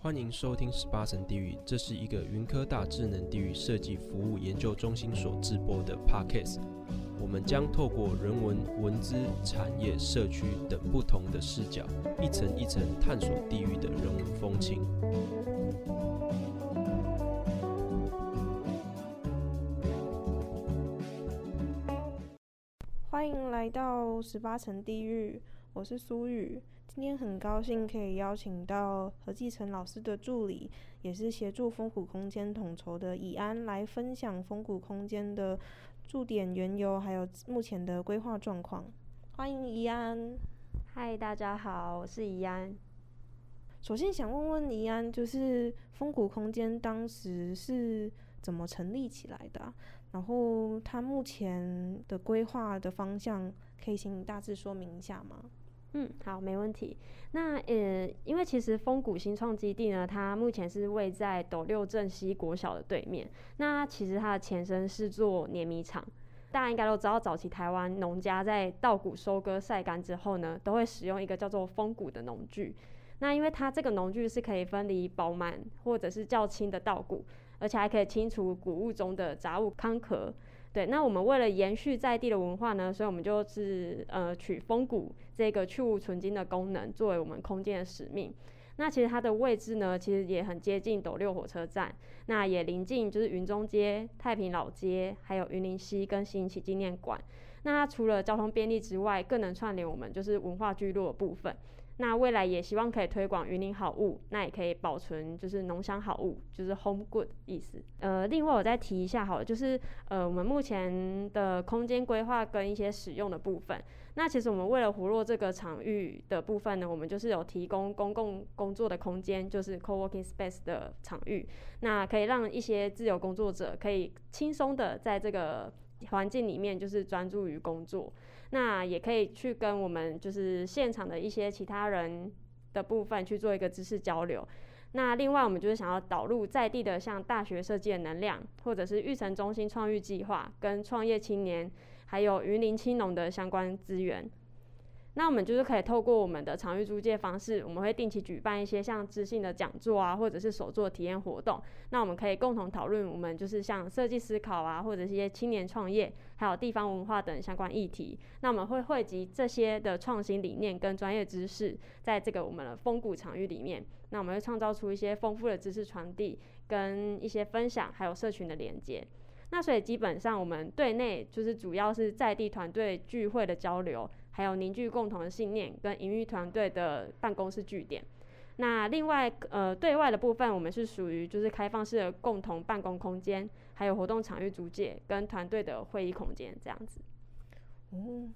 欢迎收听十八层地狱，这是一个云科大智能地域设计服务研究中心所制播的 Podcast。我们将透过人文、文资、产业、社区等不同的视角，一层一层探索地域的人文风情。欢迎来到十八层地狱，我是苏雨。今天很高兴可以邀请到何继成老师的助理，也是协助风谷空间统筹的以安来分享风谷空间的驻点缘由，还有目前的规划状况。欢迎怡安。嗨，大家好，我是怡安。首先想问问怡安，就是风谷空间当时是怎么成立起来的啊？然后它目前的规划的方向，可以请你大致说明一下吗？嗯，好，没问题。那呃，因为其实风谷新创基地呢，它目前是位在斗六镇西国小的对面。那其实它的前身是做碾米厂。大家应该都知道，早期台湾农家在稻谷收割晒干之后呢，都会使用一个叫做风谷的农具。那因为它这个农具是可以分离饱满或者是较轻的稻谷，而且还可以清除谷物中的杂物糠壳。对，那我们为了延续在地的文化呢，所以我们就是呃取风谷这个去芜存菁的功能作为我们空间的使命。那其实它的位置呢，其实也很接近斗六火车站，那也临近就是云中街、太平老街，还有云林溪跟新引起纪念馆。那它除了交通便利之外，更能串联我们就是文化聚落的部分。那未来也希望可以推广云林好物，那也可以保存就是浓香好物，就是 home good 意思。呃，另外我再提一下好了，就是呃我们目前的空间规划跟一些使用的部分。那其实我们为了活络这个场域的部分呢，我们就是有提供公共工作的空间，就是 co-working space 的场域，那可以让一些自由工作者可以轻松的在这个环境里面就是专注于工作。那也可以去跟我们就是现场的一些其他人的部分去做一个知识交流。那另外我们就是想要导入在地的像大学设计的能量，或者是育成中心创育计划跟创业青年，还有云林青农的相关资源。那我们就是可以透过我们的场域租借方式，我们会定期举办一些像知性的讲座啊，或者是手作体验活动。那我们可以共同讨论我们就是像设计思考啊，或者是一些青年创业，还有地方文化等相关议题。那我们会汇集这些的创新理念跟专业知识，在这个我们的风谷场域里面，那我们会创造出一些丰富的知识传递跟一些分享，还有社群的连接。那所以基本上我们对内就是主要是在地团队聚会的交流。还有凝聚共同的信念跟营运团队的办公室据点。那另外，呃，对外的部分，我们是属于就是开放式的共同办公空间，还有活动场域租借跟团队的会议空间这样子。哦，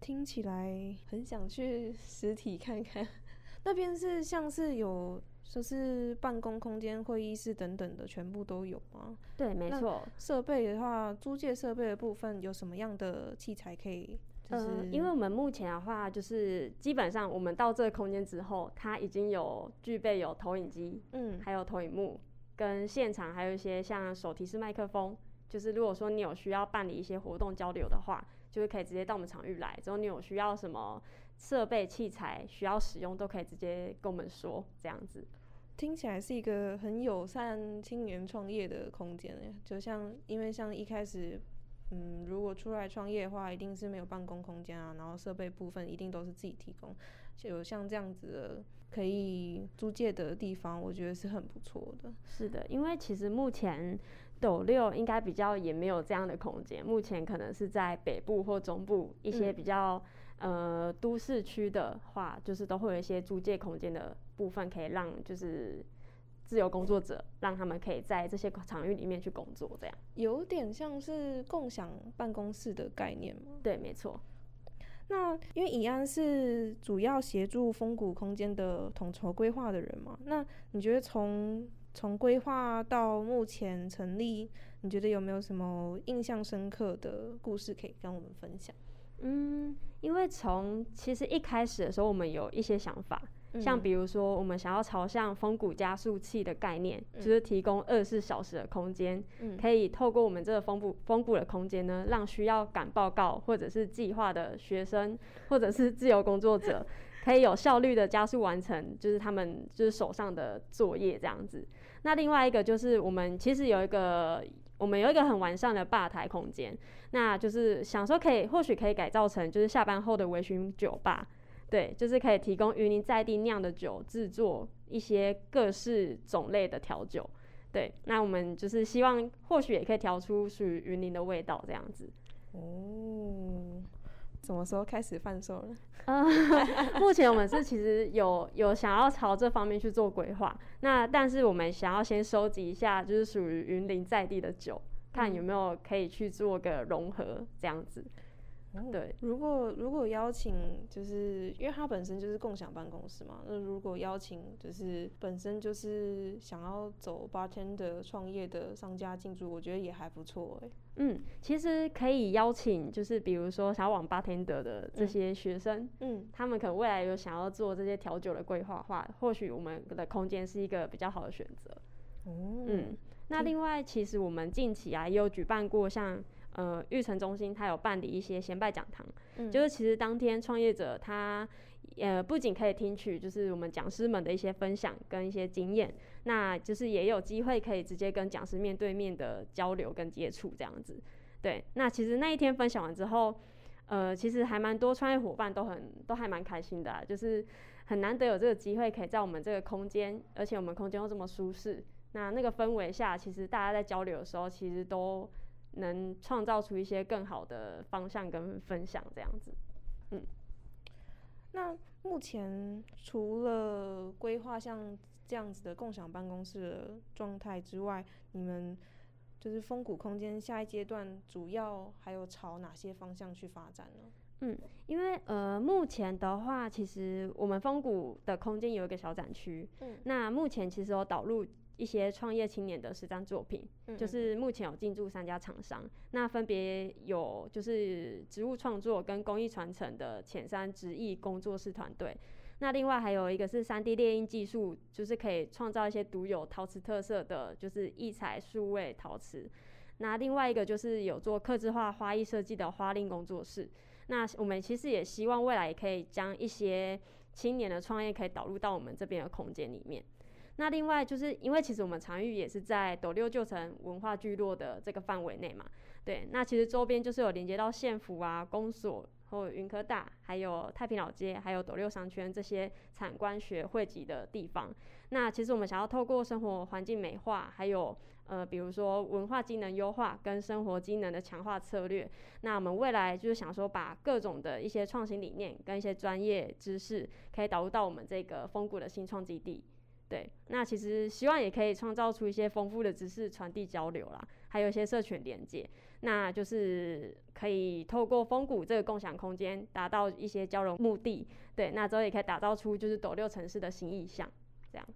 听起来很想去实体看看。那边是像是有就是办公空间、会议室等等的，全部都有吗？对，没错。设备的话，租借设备的部分有什么样的器材可以？就是、呃，因为我们目前的话，就是基本上我们到这个空间之后，它已经有具备有投影机，嗯，还有投影幕，跟现场还有一些像手提式麦克风，就是如果说你有需要办理一些活动交流的话，就是可以直接到我们场域来，之后你有需要什么设备器材需要使用，都可以直接跟我们说，这样子。听起来是一个很友善青年创业的空间诶，就像因为像一开始。嗯，如果出来创业的话，一定是没有办公空间啊，然后设备部分一定都是自己提供。就有像这样子的可以租借的地方，我觉得是很不错的。是的，因为其实目前斗六应该比较也没有这样的空间，目前可能是在北部或中部一些比较、嗯、呃都市区的话，就是都会有一些租借空间的部分，可以让就是。自由工作者让他们可以在这些场域里面去工作，这样有点像是共享办公室的概念吗？对，没错。那因为以安是主要协助风谷空间的统筹规划的人嘛，那你觉得从从规划到目前成立，你觉得有没有什么印象深刻的故事可以跟我们分享？嗯，因为从其实一开始的时候，我们有一些想法。像比如说，我们想要朝向风谷加速器的概念，嗯、就是提供二十四小时的空间，嗯、可以透过我们这个风谷风谷的空间呢，让需要赶报告或者是计划的学生或者是自由工作者，可以有效率的加速完成，就是他们就是手上的作业这样子。那另外一个就是我们其实有一个，我们有一个很完善的吧台空间，那就是想说可以或许可以改造成就是下班后的微醺酒吧，对，就是可以提供云林在地酿的酒，制作一些各式种类的调酒，对，那我们就是希望或许也可以调出属于云林的味道这样子。哦。什么时候开始贩售了？嗯，目前我们是其实有有想要朝这方面去做规划，那但是我们想要先收集一下，就是属于云林在地的酒，看有没有可以去做个融合这样子。对，如果如果邀请，就是因为它本身就是共享办公室嘛，那如果邀请就是本身就是想要走 bartender 创业的商家进驻，我觉得也还不错哎。嗯，其实可以邀请，就是比如说想要往 bartender 的这些学生，嗯，他们可能未来有想要做这些调酒的规划的话，或许我们的空间是一个比较好的选择。哦，嗯，那另外其实我们近期啊也有举办过像。呃，育成中心它有办理一些先拜讲堂，嗯，就是其实当天创业者他呃不仅可以听取就是我们讲师们的一些分享跟一些经验，那就是也有机会可以直接跟讲师面对面的交流跟接触这样子。对，那其实那一天分享完之后，呃，其实还蛮多创业伙伴都很都还蛮开心的啊，就是很难得有这个机会可以在我们这个空间，而且我们空间又这么舒适，那那个氛围下，其实大家在交流的时候，其实都。能创造出一些更好的方向跟分享，这样子。嗯，那目前除了规划像这样子的共享办公室的状态之外，你们就是风谷空间下一阶段主要还有朝哪些方向去发展呢？嗯，因为呃，目前的话，其实我们风谷的空间有一个小展区，嗯，那目前其实有导入。一些创业青年的实战作品，嗯嗯，就是目前有进驻三家厂商，那分别有就是植物创作跟工艺传承的浅山植艺工作室团队，那另外还有一个是三 D 列印技术，就是可以创造一些独有陶瓷特色的，就是异彩数位陶瓷。那另外一个就是有做刻字化花艺设计的花令工作室。那我们其实也希望未来也可以将一些青年的创业可以导入到我们这边的空间里面。那另外就是因为其实我们常玉也是在斗六旧城文化聚落的这个范围内嘛，对，那其实周边就是有连接到县府啊、公所或云科大，还有太平老街，还有斗六商圈这些产官学汇集的地方。那其实我们想要透过生活环境美化，还有呃比如说文化机能优化跟生活机能的强化策略，那我们未来就是想说把各种的一些创新理念跟一些专业知识，可以导入到我们这个风谷的新创基地。对，那其实希望也可以创造出一些丰富的知识传递交流啦，还有一些社群连接，那就是可以透过风谷这个共享空间，达到一些交流目的。对，那之后也可以打造出就是斗六城市的新意象，这样。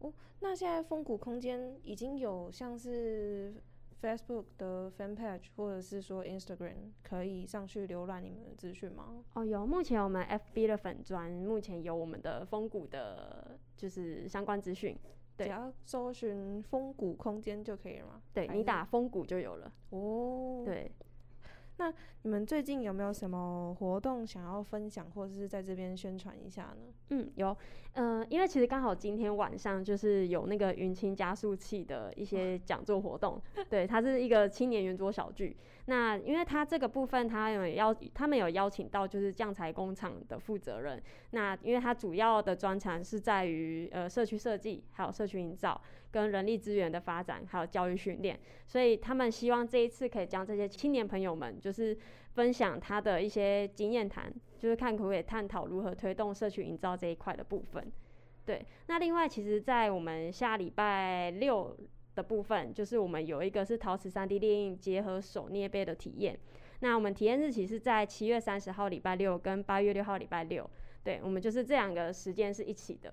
哦，那现在风谷空间已经有像是。Facebook 的 Fan Page 或者是说 Instagram 可以上去浏览你们的资讯吗？哦，有，目前我们 FB 的粉砖目前有我们的风谷的，就是相关资讯。对，只要搜寻风谷空间就可以了吗？对，你打风谷就有了。哦，对。那你们最近有没有什么活动想要分享，或者是在这边宣传一下呢？嗯，有，呃，因为其实刚好今天晚上就是有那个云青加速器的一些讲座活动，对，它是一个青年圆桌小聚。那因为它这个部分，它有邀，他们有邀请到就是酱材工厂的负责人。那因为它主要的专长是在于呃社区设计，还有社区营造。跟人力资源的发展，还有教育训练，所以他们希望这一次可以将这些青年朋友们，就是分享他的一些经验谈，就是看可不可以探讨如何推动社区营造这一块的部分。对，那另外，其实，在我们下礼拜六的部分，就是我们有一个是陶瓷三 D 列印结合手捏杯的体验。那我们体验日期是在七月三十号礼拜六跟八月六号礼拜六，对，我们就是这两个时间是一起的。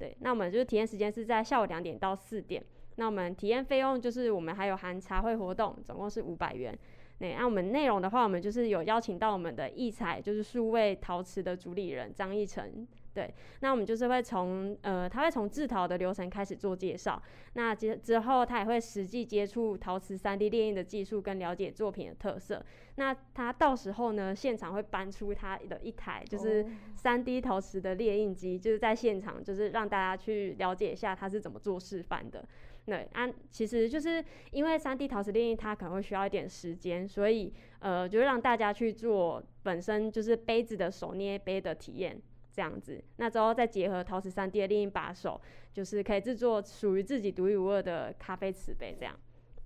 对，那我们就是体验时间是在下午两点到四点。那我们体验费用就是我们还有含茶会活动，总共是五百元。对，那我们内容的话，我们就是有邀请到我们的艺彩，就是数位陶瓷的主理人张艺成对，那我们就是会从呃，他会从制陶的流程开始做介绍，那之之后他也会实际接触陶瓷 3D 列印的技术跟了解作品的特色。那他到时候呢，现场会搬出他的一台就是 3D 陶瓷的列印机，就是在现场就是让大家去了解一下他是怎么做示范的。对，啊，其实就是因为 3D 陶瓷列印它可能会需要一点时间，所以呃，就让大家去做本身就是杯子的手捏杯的体验。这样子，那之后再结合陶瓷三 D 的另一把手，就是可以制作属于自己独一无二的咖啡瓷杯。这样，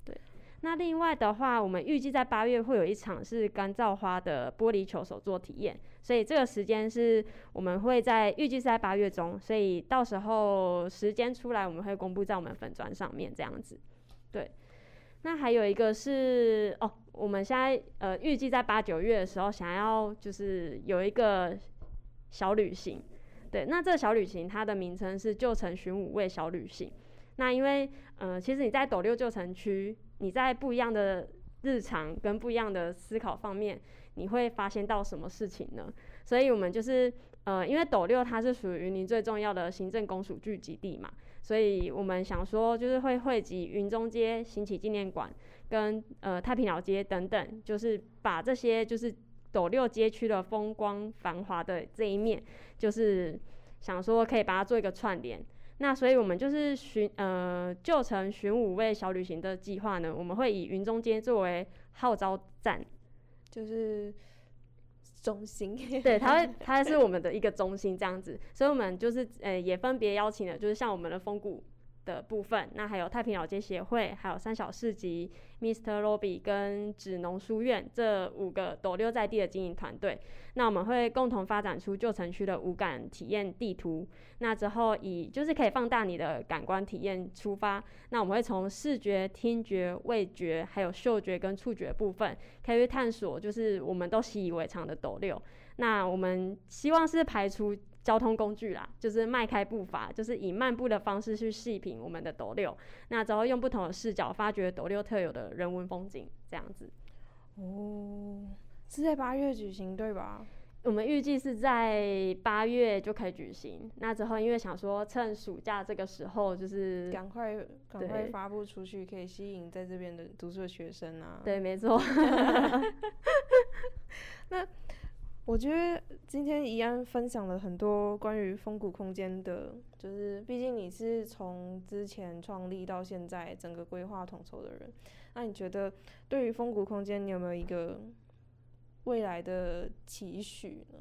对。那另外的话，我们预计在八月会有一场是干燥花的玻璃球手作体验，所以这个时间是我们会在预计是在八月中，所以到时候时间出来我们会公布在我们粉砖上面这样子。对。那还有一个是哦，我们现在呃预计在八九月的时候想要就是有一个。小旅行，对，那这个小旅行它的名称是旧城寻五味小旅行。那因为，呃，其实你在斗六旧城区，你在不一样的日常跟不一样的思考方面，你会发现到什么事情呢？所以我们就是，呃，因为斗六它是属于云林最重要的行政公署聚集地嘛，所以我们想说，就是会汇集云中街、行启纪念馆跟呃太平老街等等，就是把这些就是。斗六街区的风光繁华的这一面，就是想说可以把它做一个串联。那所以我们就是寻呃旧城寻五位小旅行的计划呢，我们会以云中街作为号召站，就是中心。对，它会 它是我们的一个中心这样子。所以我们就是呃也分别邀请了，就是像我们的风谷。的部分，那还有太平老街协会，还有三小市集，Mr. Lobby 跟纸农书院这五个斗六在地的经营团队，那我们会共同发展出旧城区的五感体验地图。那之后以就是可以放大你的感官体验出发，那我们会从视觉、听觉、味觉，还有嗅觉跟触觉部分，可以去探索，就是我们都习以为常的斗六。那我们希望是排除。交通工具啦，就是迈开步伐，就是以漫步的方式去细品我们的斗六，那之后用不同的视角发掘斗六特有的人文风景，这样子。哦，是在八月举行对吧？我们预计是在八月就可以举行。那之后因为想说趁暑假这个时候，就是赶快赶快发布出去，可以吸引在这边的读书的学生啊。对，没错。那。我觉得今天怡安分享了很多关于风谷空间的，就是毕竟你是从之前创立到现在整个规划统筹的人，那你觉得对于风谷空间，你有没有一个未来的期许呢？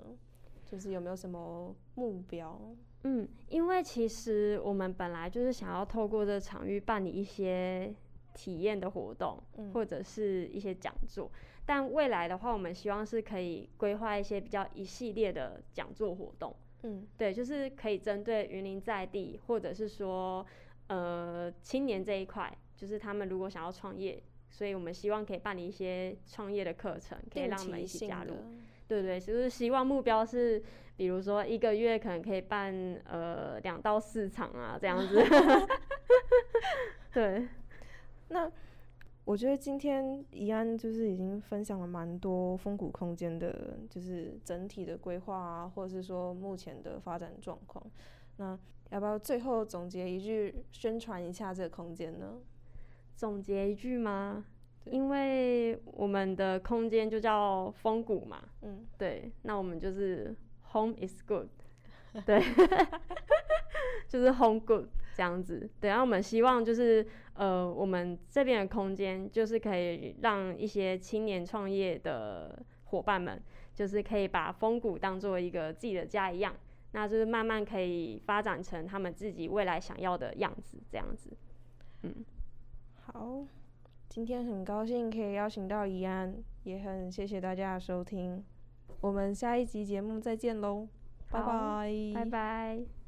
就是有没有什么目标？嗯，因为其实我们本来就是想要透过这场域办理一些体验的活动，嗯、或者是一些讲座。但未来的话，我们希望是可以规划一些比较一系列的讲座活动，嗯，对，就是可以针对云林在地，或者是说，呃，青年这一块，就是他们如果想要创业，所以我们希望可以办理一些创业的课程，可以让他们一起加入，对对，就是希望目标是，比如说一个月可能可以办呃两到四场啊这样子，对，那。我觉得今天怡安就是已经分享了蛮多风谷空间的，就是整体的规划啊，或者是说目前的发展状况。那要不要最后总结一句，宣传一下这个空间呢？总结一句吗？因为我们的空间就叫风谷嘛，嗯，对，那我们就是 Home is good，对，就是 Home good。这样子，对，然后我们希望就是，呃，我们这边的空间就是可以让一些青年创业的伙伴们，就是可以把风谷当做一个自己的家一样，那就是慢慢可以发展成他们自己未来想要的样子，这样子。嗯，好，今天很高兴可以邀请到怡安，也很谢谢大家的收听，我们下一集节目再见喽，拜拜，拜拜。